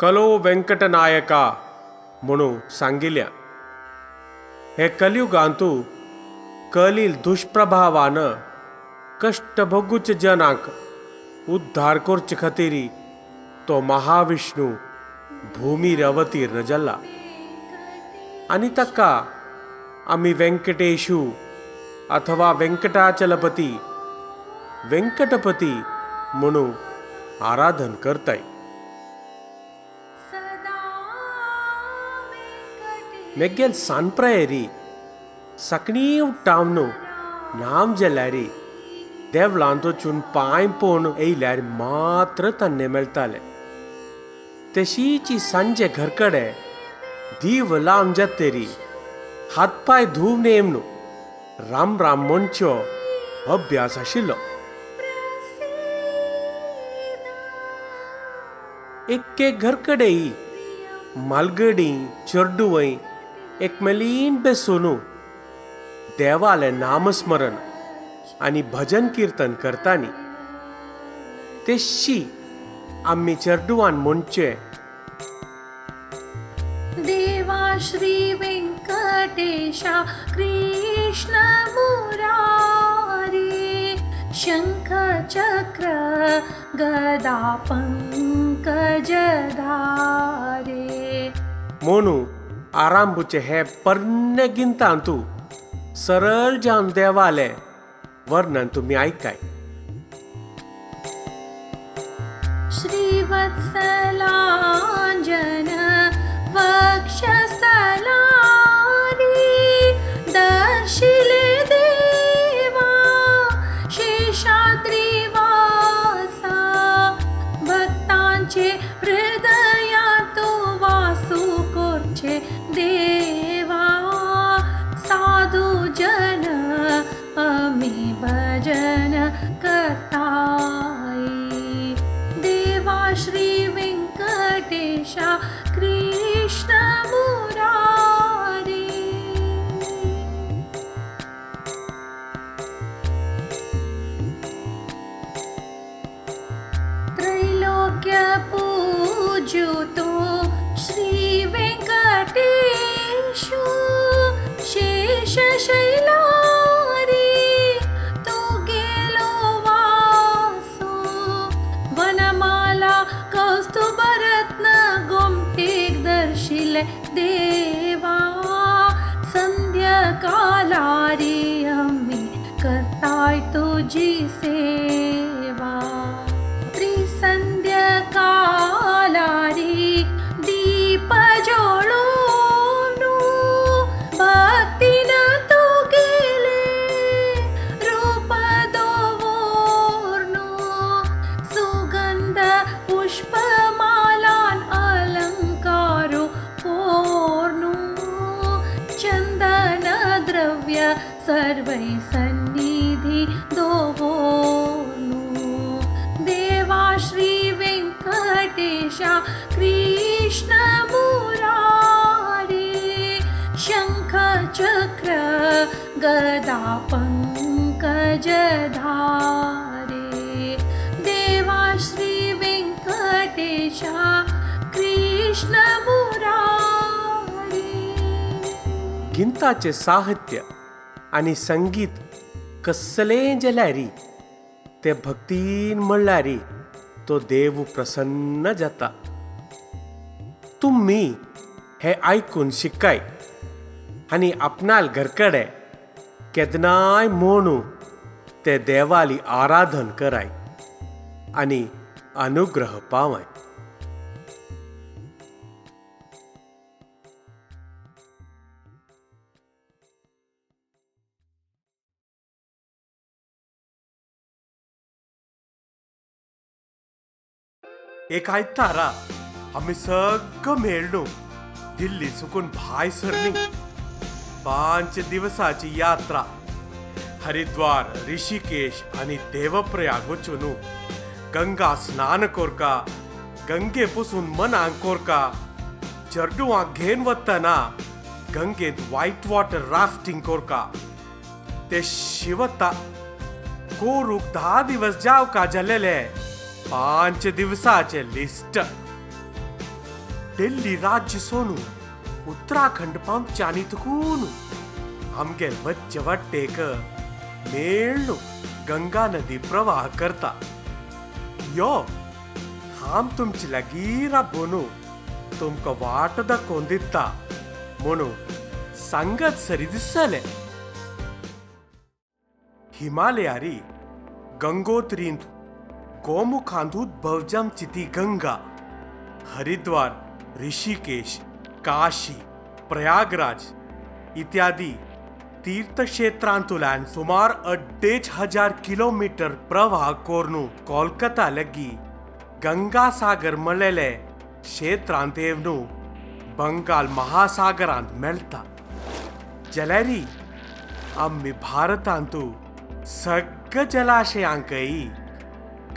कलो व्यंकटनायका म्हणून सांगिल्या हे कलियुगांतू, कलील दुष्प्रभावानं कष्ट भोगूचे जनांक उद्धार करचे खातीर तो महाविष्णू भूमीर अवतीर्ण जाल्ला। आनी ताका आमी व्यंकटेशू अथवा व्यंकटाचलपती व्यंकटपती म्हणून आराधन करताय। मेगेल सानप्रायरी सकणी उट्टावनो नाम जाल्यारी देवळांत वचून पांय पोवन येयल्यार मात्र तन्ने मेळटाले तशीची सांजे घरकडे दीव लावन जातरी हातपाय धुवन नेमनो, राम राम म्हणच्यो अभ्यास आशिल्लो एक्के घरकडेई मालगडी चेडूवय एक मेलीन बेसोनू देवाले नामस्मरण आनी भजन कीर्तन करतानी तेशी आम्ही चेडूवान म्हणचे देवा श्री वेङ्कटेशा कृष्ण मुरारे शङ्ख चक्र गदा पङ्कजधारे म्हणू हे पर्णे गिंतांतू सरळ जावन देवाले वर्णन तुम्ही ऐकाय श्रीवत्सलाञ्जन वक्षस्थलानि दर्शिले अमी कुजि गदा पङ्कजधारे देवा श्री वेङ्कटेशा कृष्ण मुरारे गिंताचे साहित्य आणि संगीत कसलें जलारी ते भक्तीन म्हणल्यारी तो देव प्रसन्न जाता। तुम्ही हे ऐकून शिकाय आणि आपणाल घरकडे केदनाय म्हणू ते देवाली आराधन कराय आणि अनुग्रह पावाय. एक आयतारा आम्ही सगळं मेळलो दिल्ली चुकून भाय सरली. पाँच दिवस यात्रा. हरिद्वार, ऋषिकेश आणि देवप्रयाग वचून गंगा स्नान कोरका, गंगे पुसून मन कोरका चर्डुवा घेन वत्ताना गंगेत व्हाईट वॉटर राफ्टिंग कोरका. ते शिवता. कोरूक दहा दिवस जाव का जाल्लेले पाच दिवसाचे लिस्ट दिल्ली राज्य सोनू. ಉತ್ತರಾಖಂಡ್ ಪಂಪ್ ಚಾನಿತಕೂನು आमगे वच्चे वाटेक मेळ्ळू गंगा नदी प्रवाह करता यो हांव तुमचे लागीं राबोनू तुमकां वाट दाखोवन दिता म्हणू सांगत सरी दिसतले हिमालयारी गंगोत्रींत गोमुखांत उद्भव जावची ती गंगा हरिद्वार ऋषिकेश काशी, प्रयागराज इत्यादि तीर्थ क्षेत्र सुमार अड्डेज हज़ार किलोमीटर प्रवाह कोरनू कोलकाता लगी गंगा सागर क्षेत्रांत क्षेत्र बंगाल महासागरांत मेलता जलरी अम्मी भारतांतू सग जलाशयांकय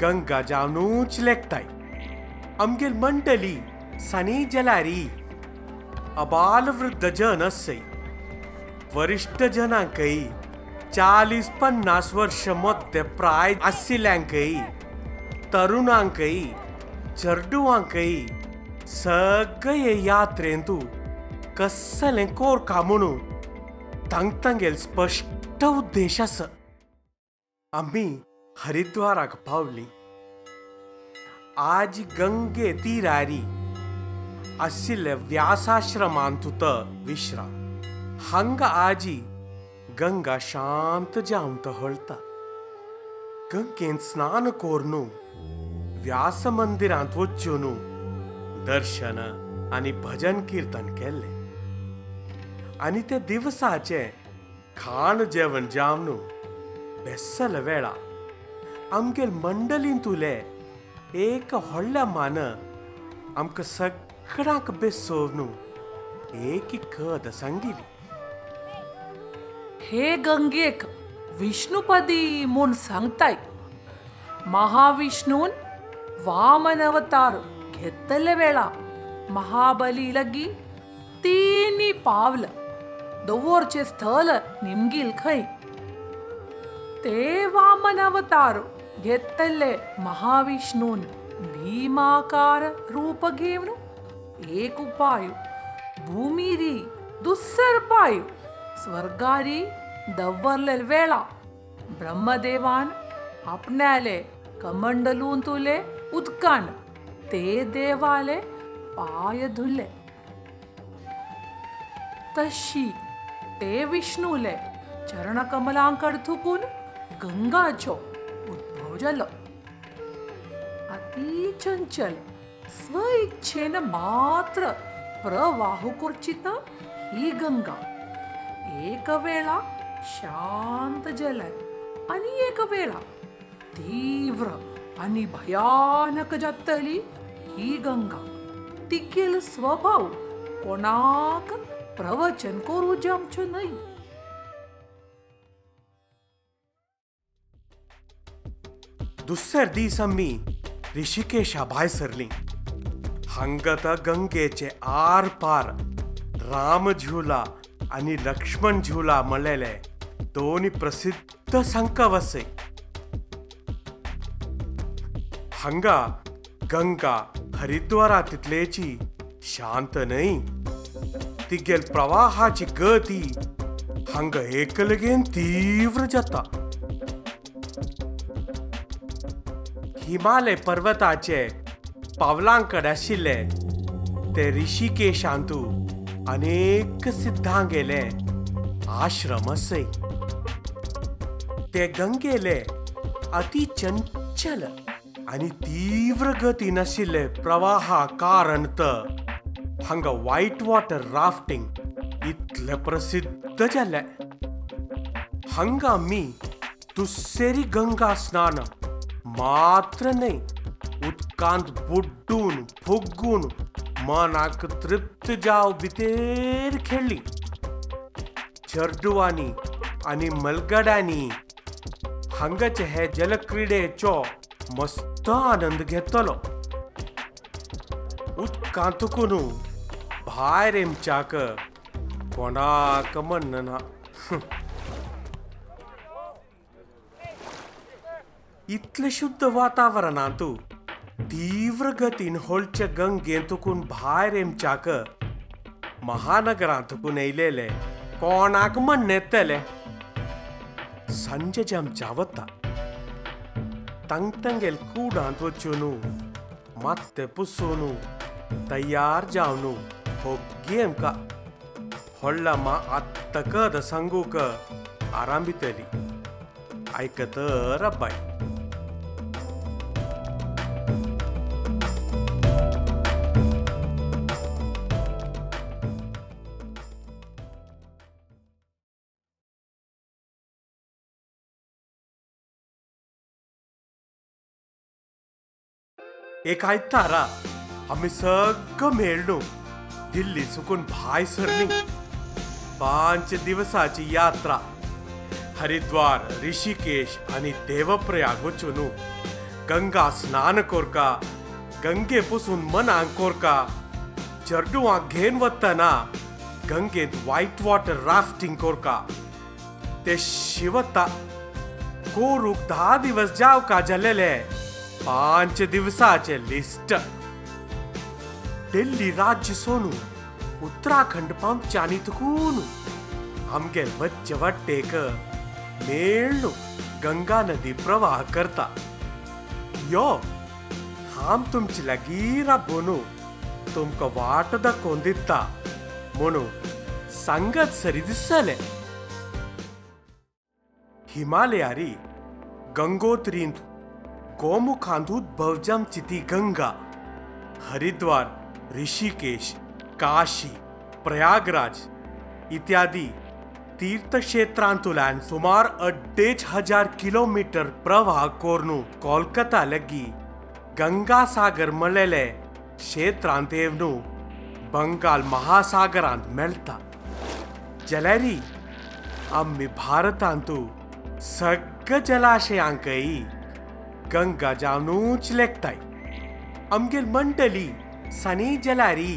गंगा जावनूच लेखताय। मंडली सनी जलारी अबालवृद्धजनस्य वरिष्ठजनाङ्कै चाळीस पन्नास वर्ष मध्य प्राय आशिल्ल्यांकै तरुणांकै चेडुवांकै सगळे यात्रेंतू कसले कोरका म्हणून तांगेल स्पष्ट उद्देश आसा आम्ही हरिद्वाराक पावली आज गंगे तिरारी ಅಸಿಲ್ಯ ವ್ಯಾಸಾಶ್ರಮಾಂತುತ ವಿಶ್ರ ಹಂಗ ಆಜಿ ಗಂಗಾ ಶಾಂತ ಜಾಂತ ಹೊಳ್ತ ಗಂಗೆನ್ ಸ್ನಾನ ಕೋರ್ನು ವ್ಯಾಸ ಮಂದಿರಾಂತ ವಚ್ಚೋನು दर्शन आणि भजन कीर्तन केले आणि ते दिवसाचे खाण जेवण जावनू बेसल वेळा। आमगेल मंडलीन तुले एक व्हडल्या मान आमकां सग सगळ्यांक बेसोवन एक कद सांगिली हे गंगेक, विष्णुपदी म्हूण सांगताय महाविष्णून वामन अवतार घेतले वेळा महाबली लगी तिनी पावल, दवरचे स्थल निमगील खंय ते वामन अवतार घेतले महाविष्णून एक उपाय दुसर पाय स्वर्गारी दव्वरले वेळा, ब्रह्मदेवान आपणाले कमंडलून तुले उदकान, ते देवाले पाय धुले तशी ते विष्णूले चरणकमलांकड थुकून गंगाचो उद्भव जालो अति चंचल इच्छेन मात्र करचित ही गंगा। एक वेळा शांत जलय आणि भयानक जातली ही गंगा। तिकेल स्वभाव कोणाक प्रवचन करू जमचो नाही दुसर दीस आमी ऋषिकेशा भायर सरलीं हंगत गंगेचे आर पार. राम झुला आनी लक्ष्मण झुला म्हणलेले दोन प्रसिद्ध संकवसे. हंगा गंगा हरिद्वारा तितलेची शांत न्हय तिगेल प्रवाहाची गती हंग एकलगेन तीव्र जाता. हिमालय पर्वताचे पावलांकड आशिल्ले. ते ऋषिकेशांतू अनेक सिद्धां गेले आश्रमसय. ते गंगेले अति चंचल आणि तीव्र गतीन आशिल्ले प्रवाहा कारण हांगा व्हाईट वॉटर राफ्टिंग इतले प्रसिद्ध जाले हांगा मी दुस्सेरी गंगा स्नान मात्र न्हय उदकांत बुड्डून, फुग्गून मनाक तृप्त जाव भितर खेळ्ळी चर्डुवांनी आनी मलगड्यांनी हांगाचे हे जलक्रिडेचो मस्त आनंद घेतलो. उदकांतकून भायर येमच्याक कोणाक म्हणना. इतले शुद्ध वातावरणांतू तीव्र गतीन होलच्या गंगेंतकून भायर येमच्याक महानगरांतकून येयलेले कोणाक म्हण येतले ಸಂಜೆ ಜಾಮ್ ಜಾವತ್ತ ತಂಗ್ ತಂಗೆಲ್ ಕೂಡ ವಚ್ಚುನು ಮತ್ತೆ ಪುಸ್ಸೋನು ತಯಾರ್ ಜಾವ್ನು ಹೊಗ್ಗಿ ಅಂಕ ಹೊಳ್ಳಮ್ಮ ಅತ್ತಕದ ಸಂಗೂಕ ಆರಂಭಿತಲಿ ಐಕತರ ಬಾಯ್ एक आयतारा आम्ही सगळं मेळलो दिल्ली चुकून भाय सरली पाँच दिवसाची यात्रा, हरिद्वार, ऋषिकेश आणि देवप्रयाग वचून गंगा स्नान कोरका, गंगे पुसून मनांक कोरका चर्डुवांक घेन वतना गंगेत व्हाईट वॉटर राफ्टिंग कोरका। ते शिवता कोरूक धा दिवस जावका जालेले पांच दिवसाचे लिस्ट दिल्ली राज्य सोनू उत्तराखंड पावच्यानी तुकून आमगे वच्चे वट्टेक मेळ्ळू गंगा नदी प्रवाह करता यो हाम तुमची लागीं राबोनू तुमकां वाट दाखोवन दिता म्हणू सांगत सरी दिसले हिमालयारी गंगोत्रींत गोमुखांतूत भवजामची ती गंगा, हरिद्वार, ऋषिकेश, काशी, प्रयागराज इत्यादी तीर्थक्षेत्रांतुल्यान सुमार अड्डेच हज़ार किलोमीटर प्रवाह कोरनू कोलकाता लगी गंगासागर मळलेले क्षेत्रांत येवनू, बंगाल महासागरांत मेळटा जाल्यारी आम्ही भारतांतू सगळ्या जलाशयांकय गंगा जावनूच लेखताय आमगेर मंडली सनी जलारी।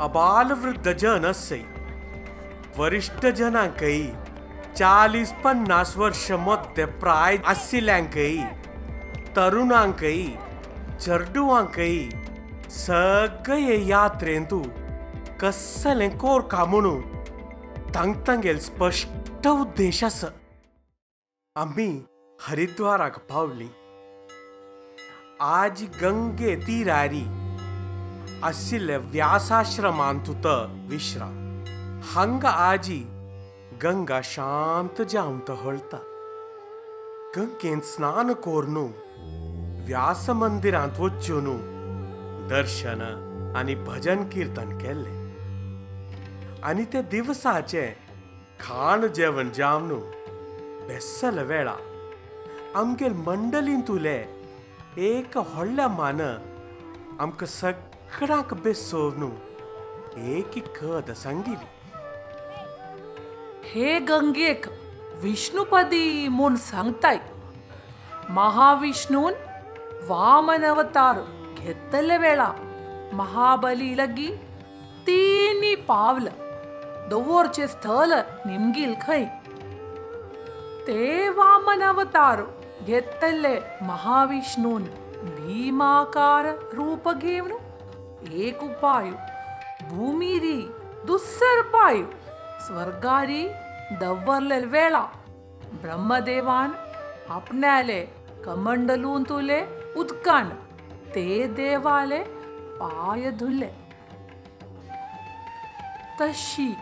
अबाल वृद्ध जन असय वरिष्ठ जनांकय चाळीस पन्नास वर्ष मध्य प्राय आशिल्ल्यांकय तरुणांकय चेडुवांकय सगळे यात्रेंतू कसलें कोरका म्हणून तांग तांगेल स्पश्ट उद्देश आसा आम्ही हरिद्वाराक पावली आज गंगे तीरारी आशिल्ले व्यासाश्रमांतूत विश्राम हांगा आजी, गंगा शांत जावन तहळता गंगेंत स्नान कोरनू, व्यास मंदिरांत वच्चून दर्शन आनी भजन कीर्तन केल्लें। आनी ते दिवसाचे खाण जेवण जावन बेसल वेळा आमगेर मंडलींत उले एक व्हडल्या मान। आमकां सगळ्यांक बेसोवन एक कद सांगिली हे गंगेक, विष्णुपदी म्हूण सांगताय महाविष्णून वामन अवतार घेतले वेळा महाबली लगी तिनी पावल दवरचे स्थल निमगील खंय ते वामन अवतार रूप घेवन एक उपाय भूमिरी दुसर पाय स्वर्गारी दव्वरले वेळा ब्रह्मदेवान आपणाले कमंडलून तुले उदकान ते देवाले पाय धुले तशी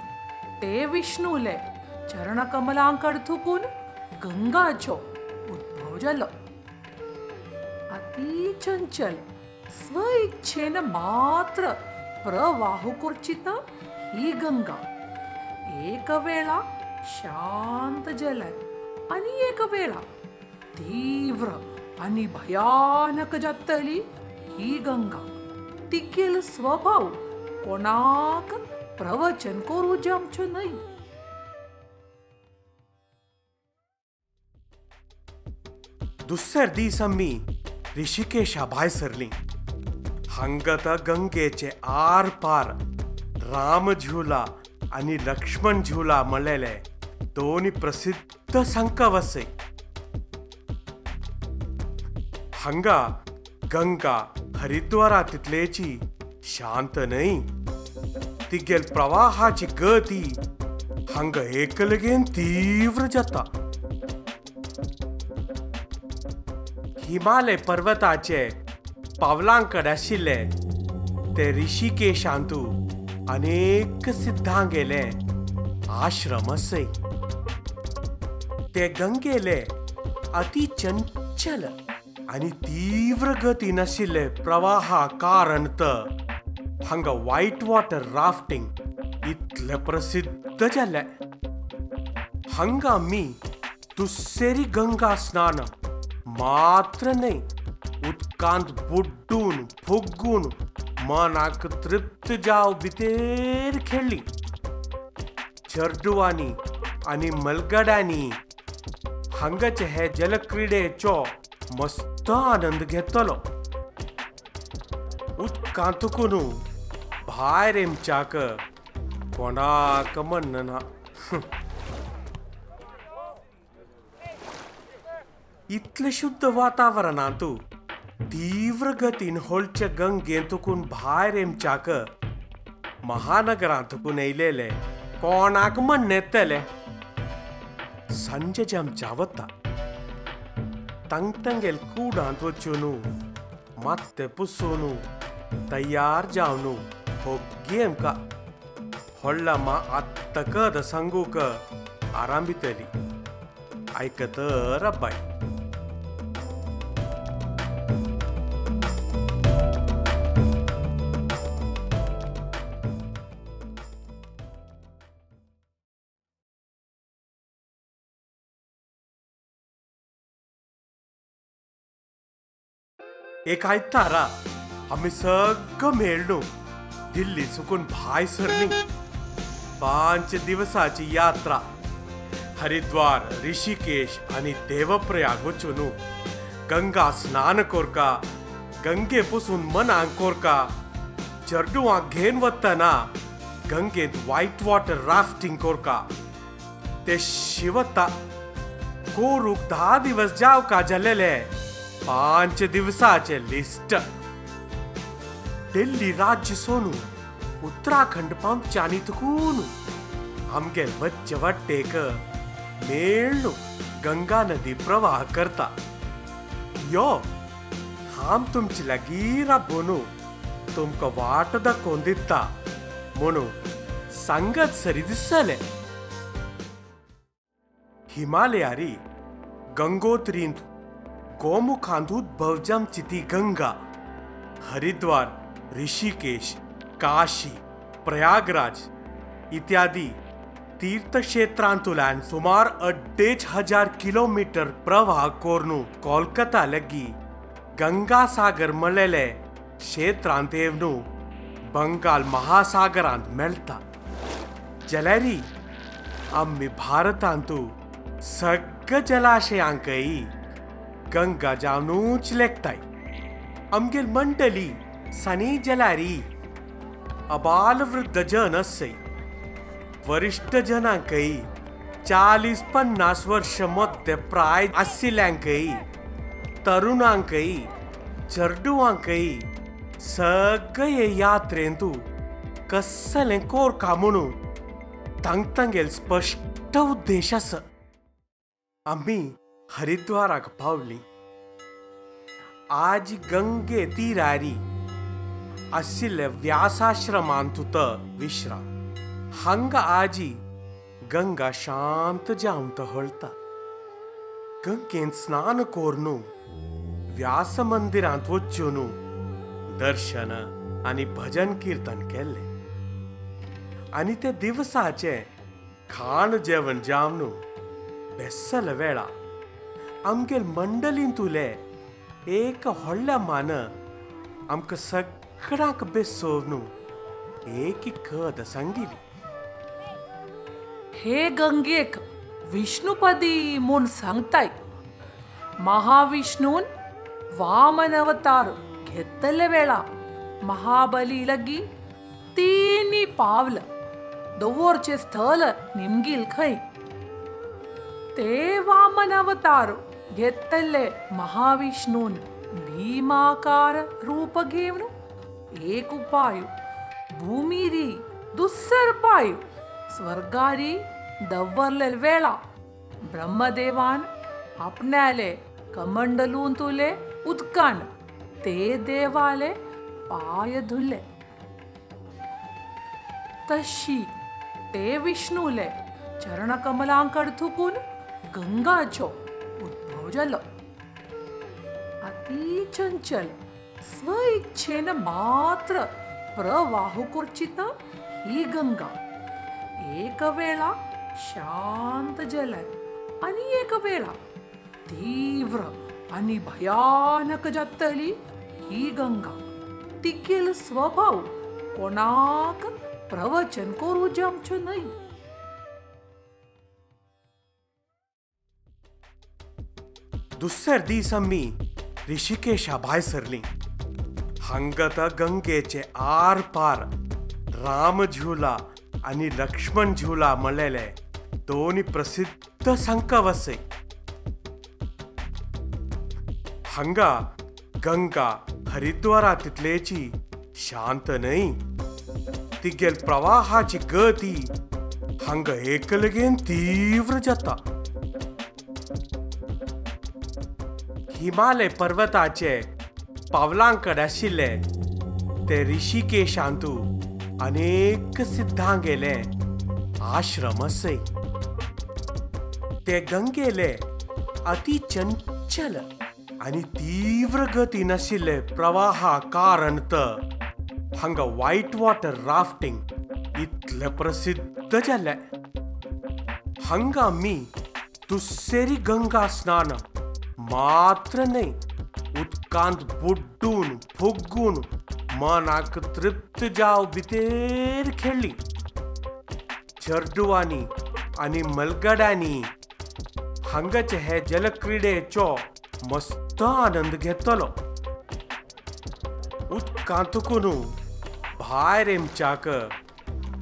ते विष्णूले चरणकमलांकड थुकून गंगाचो రోజుల్లో అతి చంచల ಸ್ವಇಚ್ಛೇನ ಮಾತ್ರ ಪ್ರವಾಹುಕುರ್ಚಿತ ಈ ಗಂಗಾ ಏಕವೇಳ ಶಾಂತ ಜಲ అని ఏకవేళ తీవ్ర అని భయానక జత్తలి ఈ గంగా તિકેલ સ્વભાવ કોનાક પ્રવચન કોરું જામછો નહીં कोणाक प्रवचन करू दुसर दीस आम्ही ऋषिकेशा भायर सरली हांगत गंगेचे आर पार राम झुला आणि लक्ष्मण झुला म्हणलेले दोन प्रसिद्ध संकवसे. हांगा गंगा हरिद्वारा तितलेची शांत न्हय तिगेल प्रवाहाची गती हांगा एकलगेन तीव्र जाता. हिमालय पर्वताचे पावलांकड आशिल्ले. ते ऋषिकेशांतू अनेक सिद्धां गेले आश्रम असय ते गंगेले अति चंचल आणि तीव्र गती नाशिल्ले प्रवाहा कारण तर हांगा व्हाईट वॉटर राफ्टिंग इतले प्रसिद्ध जाले हांगा मी दुस्सेरी गंगा स्नान न्हय उदकांत बुड्डून, फुग्गून, मनाक तृप्त जाव भितर खेळ्ळी चर्डुवांनी आनी मलगड्यांनी हांगाचे हे जलक्रीडेचो मस्त आनंद घेतलो। उदकांतकून भायर येमच्याक कोणाक म्हणना? ಇತ್ಲ ಶುದ್ಧ ವಾತಾವರಣ ಅಂತೂ ತೀವ್ರಗತಿನ ಹೊಳ್ಚ ಗಂಗೆ ಅಂತಕೂನ್ ಭಾಯರ್ ಎಂಚಾಕ ಮಹಾನಗರ ಅಂತಕೂನ್ ಐಲೇಲೆ ಕೋಣಾಕ ಮಣ್ಣೆತ್ತಲೆ ಸಂಜೆ ಜಾಮ್ ಚಾವತ್ತ ತಂಗ್ ತಂಗೆಲ್ ಕೂಡ ಅಂತ ವಚ್ಚೋನು ಮತ್ತೆ ಪುಸ್ಸೋನು, ತಯಾರ್ ಜಾವ್ನು, ಹೊಗ್ಗೆ ಎಂಕ ಹೊಳ್ಳಮ್ಮ ಅತ್ತಕದ ಸಂಗೂಕ ಆರಾಂಬಿತಲಿ ಐಕತರ ಬಾಯ್ एक आयतारा आम्ही सगळं मेळलो दिल्ली चुकून भाय सरली पाँच दिवसाची यात्रा, हरिद्वार, ऋषिकेश आणि देवप्रयाग वचून गंगा स्नान कोरका, गंगे पसून मनांक कोरका। चर्डुवांक घेन वतना गंगेत व्हाईट वॉटर राफ्टिंग कोरका। ते शिवता कोरूक धा दिवस जावका जालेले। पाँच दिवसाचे लिस्ट. दिल्ली राज्य सोनू, उत्तराखंड पावच्यानी तुकून आमगे वच्चे वट्टेक मेळ्ळू गंगा नदी प्रवाह करता. यो, हाम तुमची लागीं राबोनू तुमकां वाट दाखोवन दिता. म्हणू सांगत सरी दिसले. हिमालयारी गंगोत्रींत गोमुखांतूत भवजम चिती गंगा, हरिद्वार, ऋषिकेश, काशी, प्रयागराज इत्यादी तीर्थक्षेत्रांतुल्यान सुमार अड्डेच हज़ार किलोमीटर प्रवाह कोरनू। कोलकाता लगी गंगा सागर मळलेले क्षेत्रांत येवनू बंगाल महासागरांत मेळटा जाल्यारी आम्ही भारतांतू सगळ्या जलाशयांकय गंगा जावनूच लेखताय आमगेर मंडली सनी जलारी। अबाल वृद्ध जन असय वरिष्ठ जनांकय चालीस पन्नास वर्ष मध्य प्राय आशिल्ल्यांकय तरुणांकय चर्डुवांकय सगळे यात्रेंतू कसलें कोरका म्हणून तांग तांगेल स्पश्ट उद्देश आसा आम्ही हरिद्वाराक पावली. आज गंगे तीरारी. आशिल्ले व्यासाश्रमांतुत विश्राम हांगा आजी गंगा शांत जावन हळता. गंगेन स्नान कोरनू व्यास मंदिरांत वच्चून दर्शन आनी भजन कीर्तन केल्ले. आनी ते दिवसाचे खाण जेवण जावन बेसल वेळा आमगेर मंडलींतुले एक व्हडल्या मान आमकां सगळ्यांक बेसोवन एक कद सांगिली हे गंगेक, विष्णुपदी म्हूण सांगताय महाविष्णून वामन अवतार घेतले वेळा महाबली लगी तिनी पावल, दवरचे स्थल निमगील खंय ते वामन अवतार रूप घेवन एक उपाय भूमीरी दुसर पाय स्वर्गारी दव्वरलेल वेळा ब्रह्मदेवान आपणाले कमंडलून तुले उदकान ते देवाले पाय धुले तशी ते विष्णूले चरणकमलांकड थुकून गंगाचो उद्भव जालो अति चंचल स्व इच्छेन मात्र प्रवाह करचिता ही गंगा एक वेळा शांत जलय आणि एक वेळा तीव्र आणि भयानक जातली ही गंगा तिगेल स्वभाव कोणाक प्रवचन करू जमचो नाही दुसर दीस आम्ही ऋषिकेशा भायर सरली हांगात गंगेचे आर पार राम झुला आणि लक्ष्मण झुला म्हणलेले दोन प्रसिद्ध संकवसे. हांगा गंगा हरिद्वारा तितलेची शांत नाही तिगेल प्रवाहाची गती हांगा एकलगेन तीव्र जाता. हिमालय पर्वताचे पावलांकड आशिल्ले. ते ऋषिकेशांतू अनेक सिद्धांगेले आश्रम असय ते गंगेले अति चंचल आणि तीव्र गती नाशिल्ले प्रवाहा कारण तर हांगा व्हाईट वॉटर राफ्टिंग इतले प्रसिद्ध जाले हांगा मी दुसरी गंगा स्नान मात्र नाही उदकांत बुड्डून फुग्गून, मनाक तृप्त जाव भितर खेळली. चर्डुवानी आणि मलगड्यांनी हांगाचे हे जलक्रीडेचो मस्त आनंद घेतलो. उदकांतकून भायर येमच्याक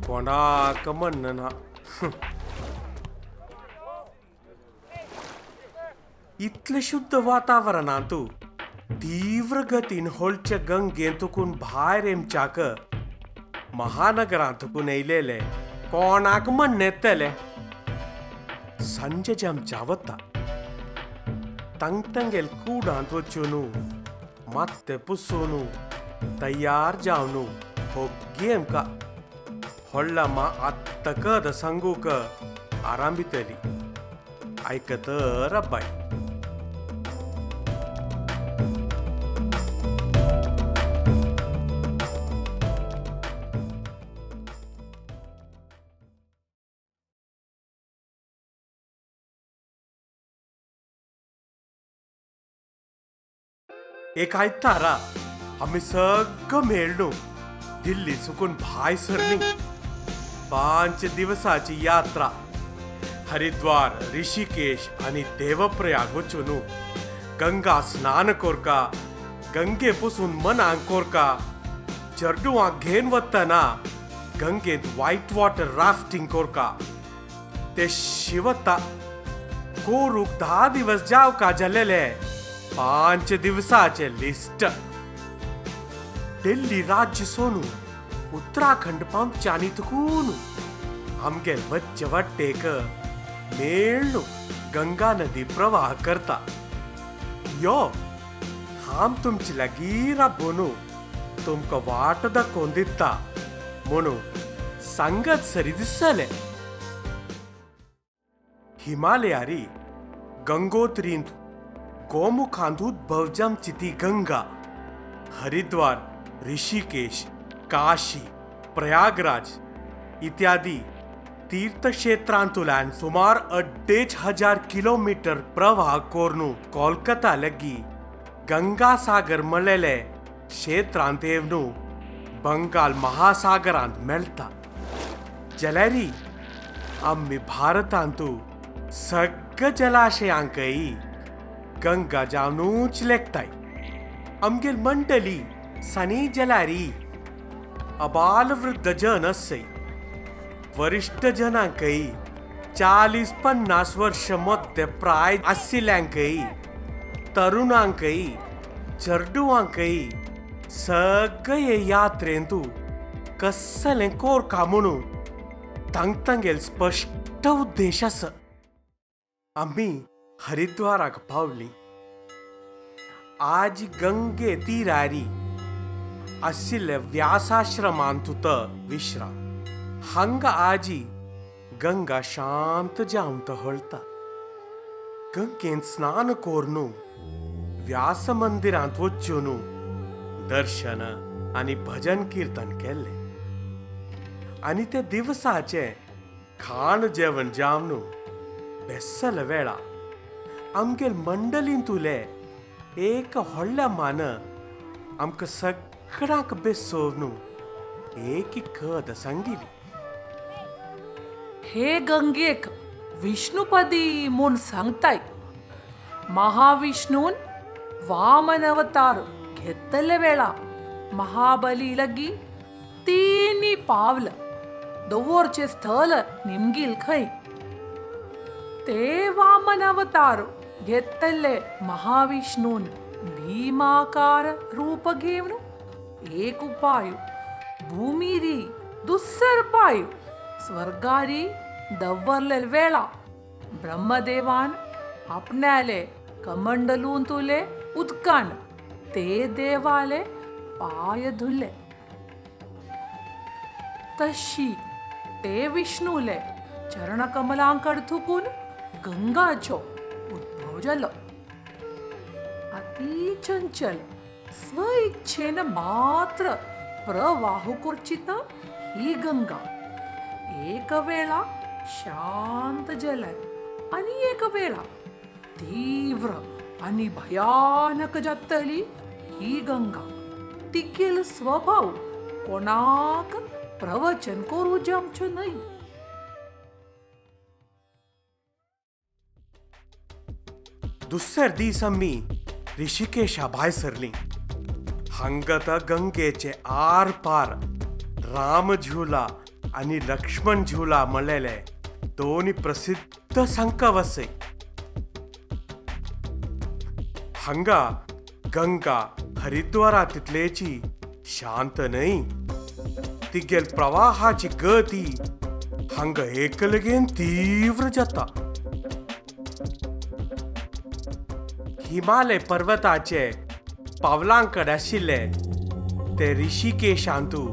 कोणाक म्हणना. इतलें शुद्ध वातावरणांतू तीव्र गतीन होळचे गंगेंतुकून भायर येमच्याक महानगरांत तुकून येयलेले कोणाक म्हण येतले संजय जेमच्या वता तांगतंगेल कुडांत वचून मात्ते पुसून तयार जावन हो गेमका व्हडला मा आत्तकद सांगूक आराम भितली आयकत रब्बाय एक आयतारा आम्ही सगळं मेळलो दिल्ली चुकून भाय सरली पाँच दिवसाची यात्रा हरिद्वार ऋषिकेश आणि देवप्रयाग वचून गंगा स्नान कोरका गंगे पुसून मनांक कोरका चर्डुवांक घेन वतना गंगेत व्हाईट वॉटर राफ्टिंग कोरका ते शिवता कोरूक धा दिवस जावका जालेले पाँच दिवसाचे लिस्ट। दिल्ली राज्य सोनू, उत्तराखंड पावच्यानी तुकून आमगे वच्चे वट्टेक मेळ्ळू गंगा नदी प्रवाह करता। यो, हाम तुमची लागीं राबोनू तुमकां वाट दाखोवन दिता म्हणू सांगत सरी दिसले। हिमालयारी गंगोत्रींत गोमुखांत उद्भव जावची ती गंगा, हरिद्वार, ऋषिकेश, काशी, प्रयागराज इत्यादी तीर्थक्षेत्रांतुल्यान सुमार अड्डेच हज़ार किलोमीटर प्रवाह कोरनू। कोलकाता लगी गंगा सागर म्हणलेले क्षेत्रांत बंगाल महासागरांत मेळटा जाल्यारी आम्ही भारतांतू सगळ्या जलाशयांकय गंगा जावनूच लेखताय आमगेर मंडली सनी जलारी। अबाल वृद्ध जन असय वरिष्ठ जनांकय चाळीस पन्नास वर्ष मध्य प्राय आशिल्ल्यांकय तरुणांकय चर्डुवांकय सगळे यात्रेंतू कसलें कोरका म्हणून तांग तांगेल स्पश्ट उद्देश आसा हरिद्वाराक पावली। आज गंगे तीरारी आशिल्ले व्यासाश्रमांतुत विश्रा हांगा आजी गंगा शांत जावन हळता। गंगेन स्नान कोरनू व्यास मंदिरांत वच्चून दर्शन आनी भजन कीर्तन केल्लें। आनी ते दिवसाचे खाण जेवण जावन बेसल वेळा आमगेल मंडलींत उले एक व्हडल्या मान। आमकां सगळ्यांक बेसोवन एक कद सांगिली। हे गंगेक, विष्णुपदी म्हूण सांगताय महाविष्णून वामन अवतार घेतले वेळा महाबली लगी तिनी पावल, दवरचे स्थल निमगील खंय ते वामन अवतार रूप घेवन एक उपाय भूमिरी दुसर पाय स्वर्गारी दवरले वेळा ब्रह्मदेवान आपणाले कमंडलून तुले उदकान ते देवाले पाय धुले तशी ते विष्णूले चरणकमलांकड थुकून गंगाचो రోజుల్లో అతి ಚಂಚಲ ಸ್ವಇಚ್ಛೆನ ಮಾತ್ರ ಪ್ರವಾಹುಕುರ್ಚಿತ ಈ ಗಂಗಾ ಏಕವೇಳ ಶಾಂತ ಜಲ ಅನೇಕವೇಳ ತೀವ್ರ అని భయానక జత్తలి ఈ గంగా તિકેલ સ્વભાવ કોનાક પ્રવચન કોરું જામ છો નહીં दुसऱ्या प्रवचन आम्ही ऋषिकेशा भायर सरली. हांगात गंगेचे आर पार राम झुला आनी लक्ष्मण झुला म्हणलेले दोन प्रसिद्ध संकवसय हांगा गंगा हरिद्वारा तितलेची शांत न्हय तिगेल प्रवाहाची गती हांगा एकलगेन तीव्र जाता. हिमालय पर्वताचे पावलांकड आशिल्ले. ते ऋषिकेशांतू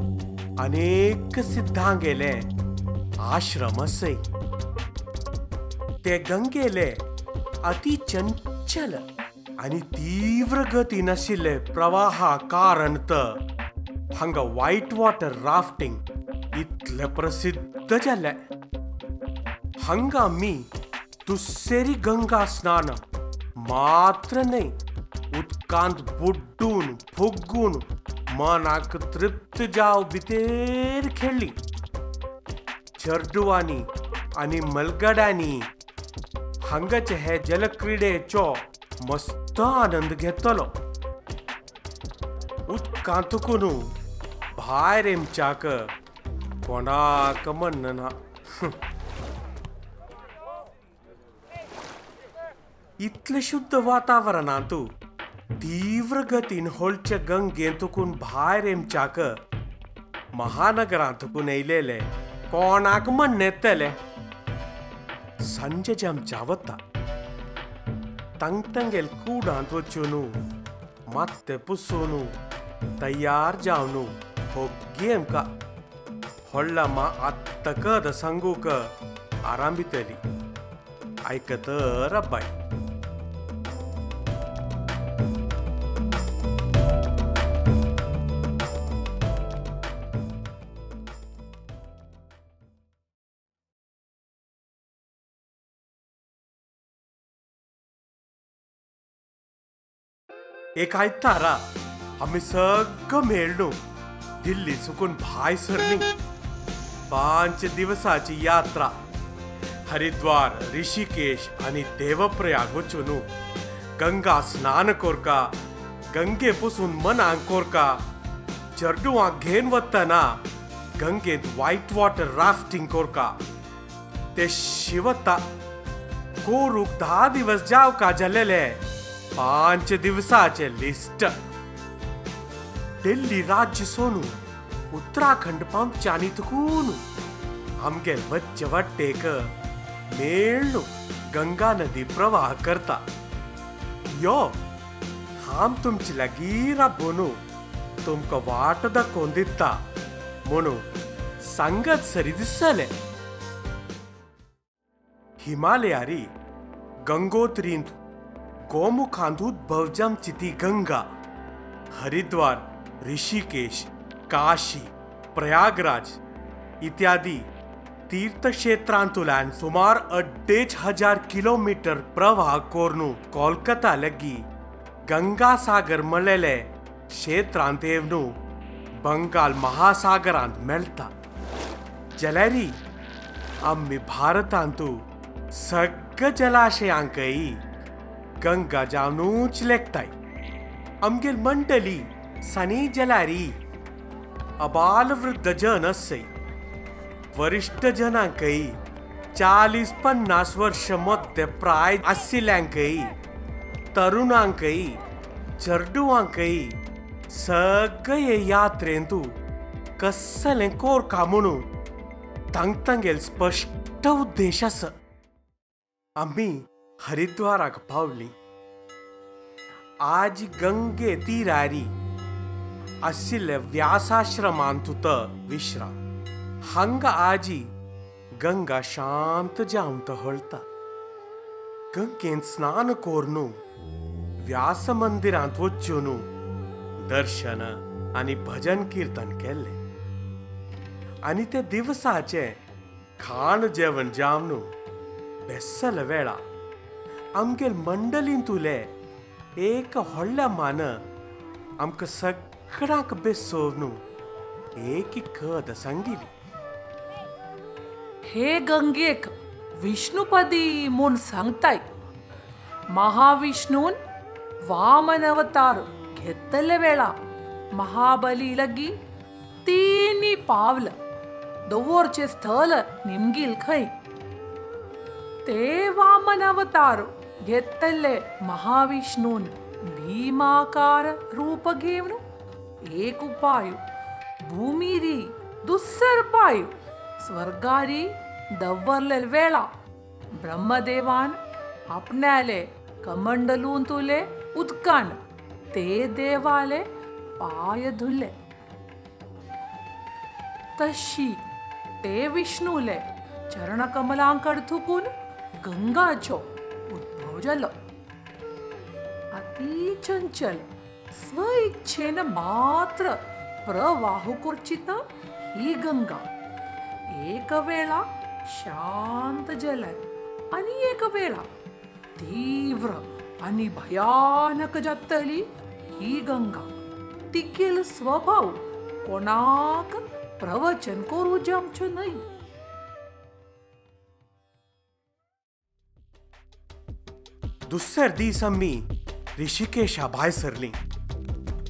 अनेक सिद्धांगेले आश्रम असय ते गंगेले अति चंचल आणि तीव्र गतीन आशिल्ले प्रवाहा कारण हांगा व्हाईट वॉटर राफ्टिंग इतले प्रसिद्ध जालें हांगा मी दुसरी गंगा स्नान न्हय उदकांत बुड्डून फुग्गून, मनाक तृप्त जाव भितर खेळ्ळी चर्डुवांनी आनी मलगड्यांनी हांगाचे हे जलक्रिडेचो मस्त आनंद घेतलो. उदकांतकून भायर येमच्याक कोणाक म्हणना. इतलें शुद्ध वातावरणांतू तीव्र गतीन होळचे गंगेंतकून भायर एमच्याक महानगरांतकून येयलेले कोणाक म्हण येतले संजय जमच्या वता तंग तंगेल कुडांत वचून मात्ते पुसून तयार जावन हो गेम का होडला मा आत्तकद सांगूक आराम भितली आयकत रब्बाई. एक आयतारा आम्ही सगळं दिल्ली चुकून भाय सरली पाँच दिवसाची यात्रा। हरिद्वार, ऋषिकेश आणि देवप्रयाग वचून गंगा स्नान कोरका। गंगे पुसून मनांक कोरका चर्डुवांक घेन वतना गंगेत व्हाईट वॉटर राफ्टिंग कोरका। ते शिवता। कोरूक धा दिवस जावका जालेले। पाँच दिवसाचे लिस्ट। दिल्ली राज्य सोनू, उत्तराखंड पावच्यानी तुकून आमगे वच्चे वट्टेक मेळ्ळू गंगा नदी प्रवाह करता। यो, हाम तुमची लागीं राबोनू तुमकां वाट दाखोवन दिता म्हणू सांगत सरी दिसले। हिमालयारी गंगोत्रींत गोमुखांत उद्भव ती गंगा, हरिद्वार, ऋषिकेश, काशी, प्रयागराज इत्यादी तीर्थक्षेत्रांतुल्यान सुमार अड्डेच हज़ार किलोमीटर प्रवाह कोरनू कोलकाता लगी, गंगासागर मळलेले क्षेत्रांत येवनू, बंगाल महासागरांत मेळटा जाल्यारी आम्ही भारतांतू सगळ्या जलाशयांकय गंगा जावनूच लेखताय आमगेर मंडली, सनी जलारी, अबाल वृद्ध जन असय वरिष्ठ जनांकय चालीस पन्नास वर्ष मध्य प्राय आशिल्ल्यांकय तरुणांकय चेडुवांकय सगळे यात्रेंतू कसलें कोरका म्हणून तांग तांगेल स्पश्ट उद्देश आसा आम्ही हरिद्वाराक पावली. आज गंगे तीरारी आशिल्ले व्यासाश्रमांतुत विश्रा. विश्राम हांगा आजी गंगा शांत जावन तहळता गंगेन स्नान कोरनू व्यास मंदिरांत वच्चून दर्शन आनी भजन कीर्तन केल्ले. आनी ते दिवसाचे खाण जेवण जावन बेसल वेळा आमगेर मंडलींत उले एक व्हडल्या मान, आमकां सगळ्यांक बेसोवन एक कद सांगिली हे गंगेक, विष्णुपदी म्हूण सांगताय महाविष्णून वामन अवतार घेतले वेळा महाबली लगी तिनी पावल, दवरचे स्थल निमगील खंय ते वामन अवतार घेतले महाविष्णून भीमाकार रूप घेवन एक उपाय भूमिरी दुसर पाय स्वर्गारी दव्वरले वेळा ब्रह्मदेवान आपणाले कमंडलून तुले उदकान ते देवाले पाय धुले तशी ते विष्णूले चरणकमलांकड थुकून गंगाचो उद्भव जालो अति चंचल स्व इच्छेन मात्र प्रवाह करचिता ही गंगा एक वेळा शांत जलय आणि एक वेळा तीव्र आणि भयानक जातली ही गंगा तिकेल स्वभाव कोणाक प्रवचन करू जमचो नाही दुसऱ्या दीस आम्ही ऋषिकेशा भायर सरली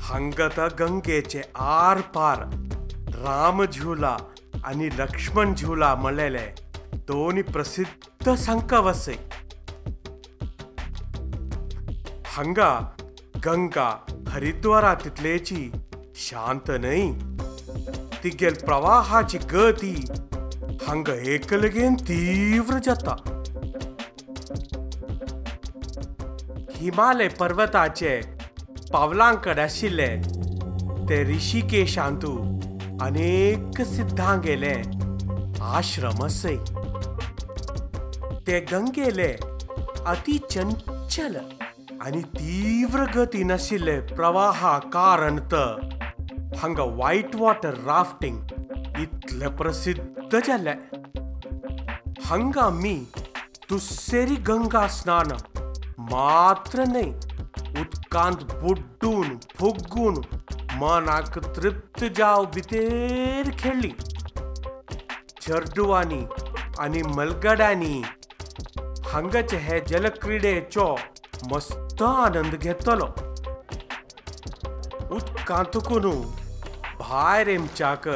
हांगत गंगेचे आर पार राम झुला आणि लक्ष्मण झुला म्हणलेले दोन प्रसिद्ध संकवसय हांगा गंगा हरिद्वारा तितलेची शांत न्हय तिगेल प्रवाहाची गती हांगा एकलगेन तीव्र जाता. हिमालय पर्वताचे पावलांकड आशिल्ले. ते ऋषिकेशांतू अनेक सिद्धां गेले आश्रम ते गंगेले अति चंचल आणि तीव्र गती नाशिल्ले प्रवाहा कारण त हांगा व्हाईट वॉटर राफ्टिंग इतले प्रसिद्ध जाले हांगा मी दुसेरी गंगा स्नान मात्र न्हय उदकांत बुड्डून फुग्गून, मनाक तृप्त जाव भितर खेळ्ळी चर्डुवांनी आनी मलगड्यांनी हांगाचे हे जलक्रीडेचो मस्त आनंद घेतलो. उदकांतकून भायर येमच्याक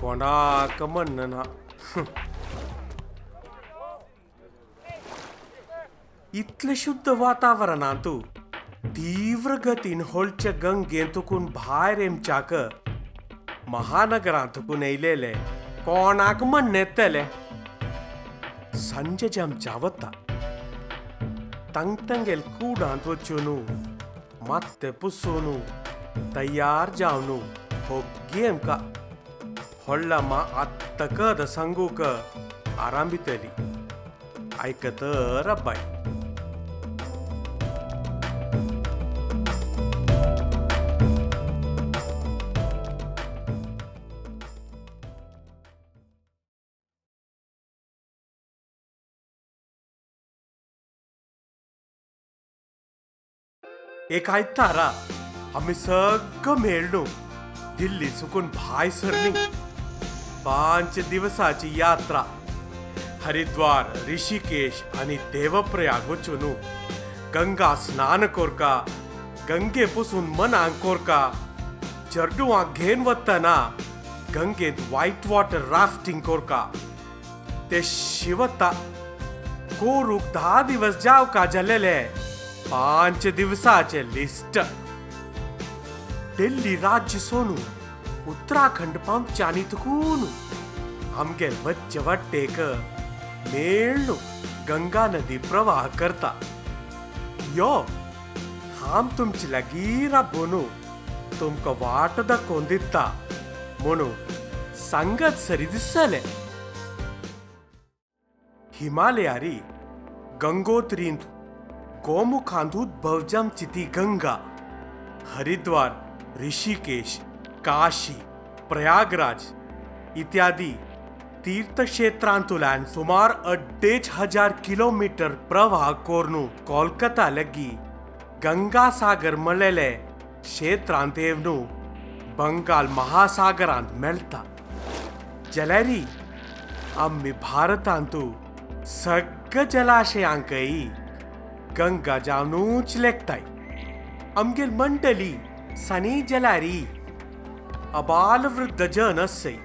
कोणाक म्हणना. इतलें शुद्ध वातावरणांतू तीव्र गतीन होळचे गंगेंतकून भायर एमच्याक महानगरांतकून येयलेले कोणाक म्हण येतले सांजे जेमच्या वता तांग तांगेल कुडांत वचून मात्ते पुसून तयार जावन होग्गी एमकां व्हडला मा आत्तकद सांगूक आराम भितली आयकतर अब्बाय एक आयतारा आम्ही सगळं मेळलो दिल्ली चुकून भाय सरली पाँच दिवसाची यात्रा। हरिद्वार, ऋषिकेश आणि देवप्रयाग वचून गंगा स्नान कोरका, गंगे पुसून मनांक कोरका चर्डुवांक घेन वतना गंगेत व्हाईट वॉटर राफ्टिंग कोरका। ते शिवता। कोरूक धा दिवस जावका जालेले पाँच दिवसाचे लिस्ट। दिल्ली राज्य सोनू, उत्तराखंड पंचानी तुकून आमगे वच्चे वट्टेक मेळ्ळू गंगा नदी प्रवाह करता। यो, हाम तुमची लागीं राबोनू तुमकां वाट दाखोवन दिता म्हणू सांगत सरी दिसले। हिमालयारी गंगोत्रींत गोमुखांतूत भवजम चिती गंगा, हरिद्वार, ऋषिकेश, काशी, प्रयागराज इत्यादी तीर्थक्षेत्रांतुल्यान सुमार अड्डेच हज़ार किलोमीटर प्रवाह कोरनू कोलकाता लगी गंगासागर मळलेले क्षेत्रांत येवनू बंगाल महासागरांत मेळटा जाल्यारी आम्ही भारतांतू सगळ्या जलाशयांकय गंगा जावनूच लेखताय आमगेर मंडली सनी जलारी। अबाल वृद्ध जन असय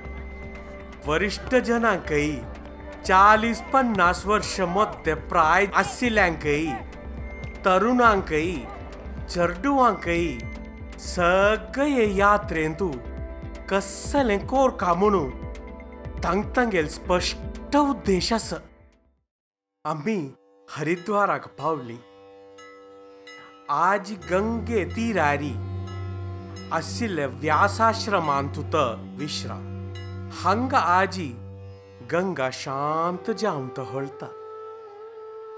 वरिष्ठ जनांकय चालीस पन्नास वर्ष मध्य प्राय आशिल्ल्यांकय तरुणांकय चेडुवांकय सगळे हे यात्रेंतू कसलें कोरका म्हणून तांगतांगेल स्पश्ट उद्देश आसा हरिद्वाराक पावली. आज गंगे तीरारी आशिल्ले व्यासाश्रमांतूत विश्राम. हांगा आजी गंगा शांत जावन तहळता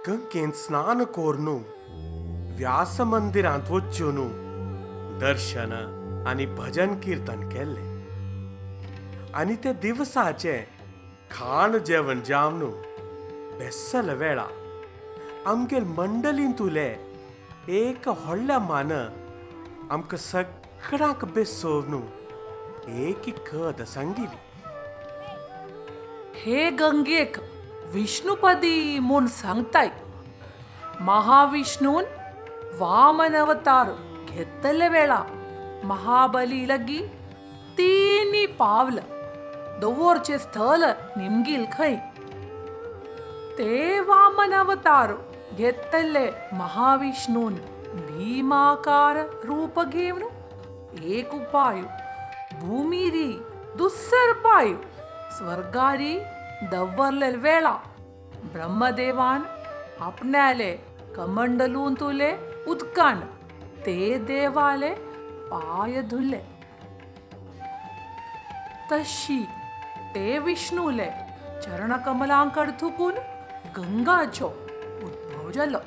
गंगेन स्नान कोरनू व्यास मंदिरांत वच्चून दर्शन आनी भजन कीर्तन केल्लें. आनी ते दिवसाचे खाण जेवण जावन बेसल वेळा आमगेर मंडलींतुले एक व्हडल्या मान आमकां सगळ्यांक बेसोवन एक कद सांगिली हे गंगेक, विष्णुपदी म्हूण सांगताय महाविष्णून वामन घेतले वेळा महाबली लगी तिनी पावल, दवरचे स्थल निमगील खंय ते वामन अवतार रूप घेवन एक उपाय भूमिरी दुसर पाय स्वर्गारी दव्वरले वेळा ब्रह्मदेवान आपणाले कमंडलून तुले उदकान ते देवाले पाय धुले तशी ते विष्णूले ಪ್ರಜಲ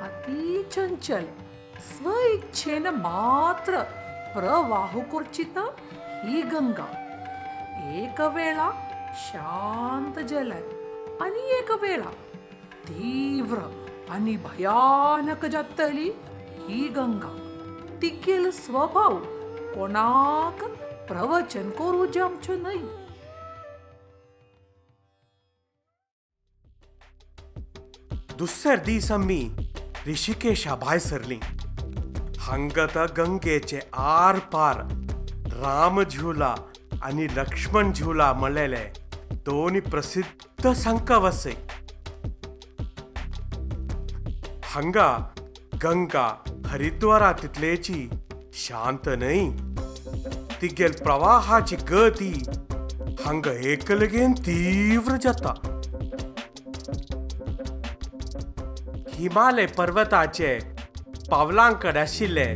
ಅತೀ ಚಂಚಲ ಸ್ವಇಚ್ಛೆನ ಮಾತ್ರ ಪ್ರವಾಹುಕುರ್ಚಿತ ಈ ಗಂಗಾ ಏಕವೇಳ ಶಾಂತ ಜಲ అని ఏకవేళ తీవ్ర అని భయానక జత్తలి ఈ గంగా તિકેલ સ્વભાવ કોનાક પ્રવચન કોરું જામછો નહીં दुसर दीस आम्ही ऋषिकेशा भायर सरली. हांगात गंगेचे आर पार राम झुला आणि लक्ष्मण झुला म्हणलेले दोन्ही प्रसिद्ध संकवसय हांगा गंगा हरिद्वारा तितलेची शांत न्हय तिगेल प्रवाहाची गती हांगा एकलगेन तीव्र जाता. हिमालय पर्वताचे पावलांकड आशिल्ले.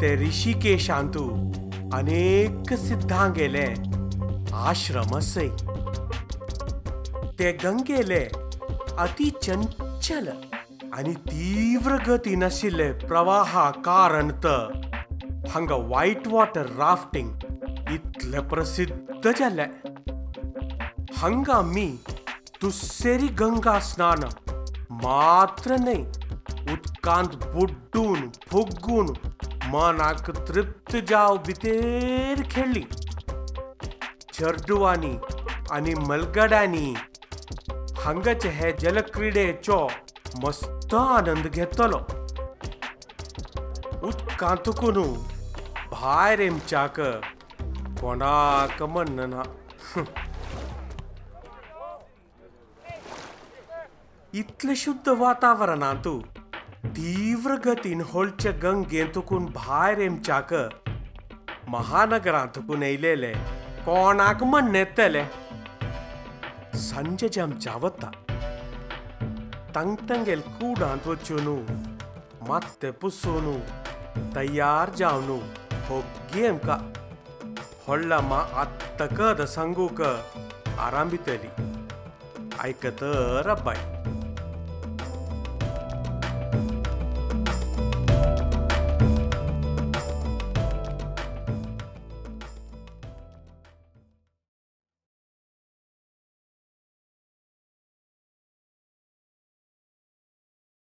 ते ऋषिकेशांतू अनेक सिद्धां गेले आश्रम असय ते गंगेले अति चंचल आणि तीव्र गती आशिल्ले प्रवाहा कारण हांगा व्हाईट वॉटर राफ्टिंग इतले प्रसिद्ध जाल्ले हांगा मी दुस्सेरी गंगा स्नान न्हय उदकांत बुड्डून फुग्गून, मनाक तृप्त जाव भितर खेळ्ळी चर्डुवांनी आणि मलगड्यांनी हांगाचे हे जलक्रीडेचो मस्त आनंद घेतलो. उदकांतकून भायर येमच्याक कोणाक म्हणना. ಇತ್ಲ ಶುದ್ಧ ವಾತಾವರಣ ಅಂತೂ ತೀವ್ರಗತೀನ್ ಹೊಳ್ಚ ಗಂಗೆ ಅಂತಕೂನ್ ಭಾಯರ್ ಎಂಚಾಕ ಮಹಾನಗರ ಅಂತಕುನ್ ಇಲೇಲೆ ಕೋಣಾಕ ಮಣ್ಣೆತ್ತಲೆ. ಸಂಜೆ ಜಮ್ ಜಾವತ್ತ ತಂಗ್ ತಂಗೆಲ್ ಕೂಡ ಅಂತ ವಚ್ಚೋನು ಮತ್ತೆ ಪುಸ್ಸೋನು ತಯಾರ್ ಜಾವ್ನು, ಹೊಗ್ಗೆ ಎಂಕ ಹೊಳ್ಳಮ್ಮ ಅತ್ತಕದ ಸಂಗೂಕ ಆರಾಂಬಿತಲಿ ಐಕತರ ಬಾಯ್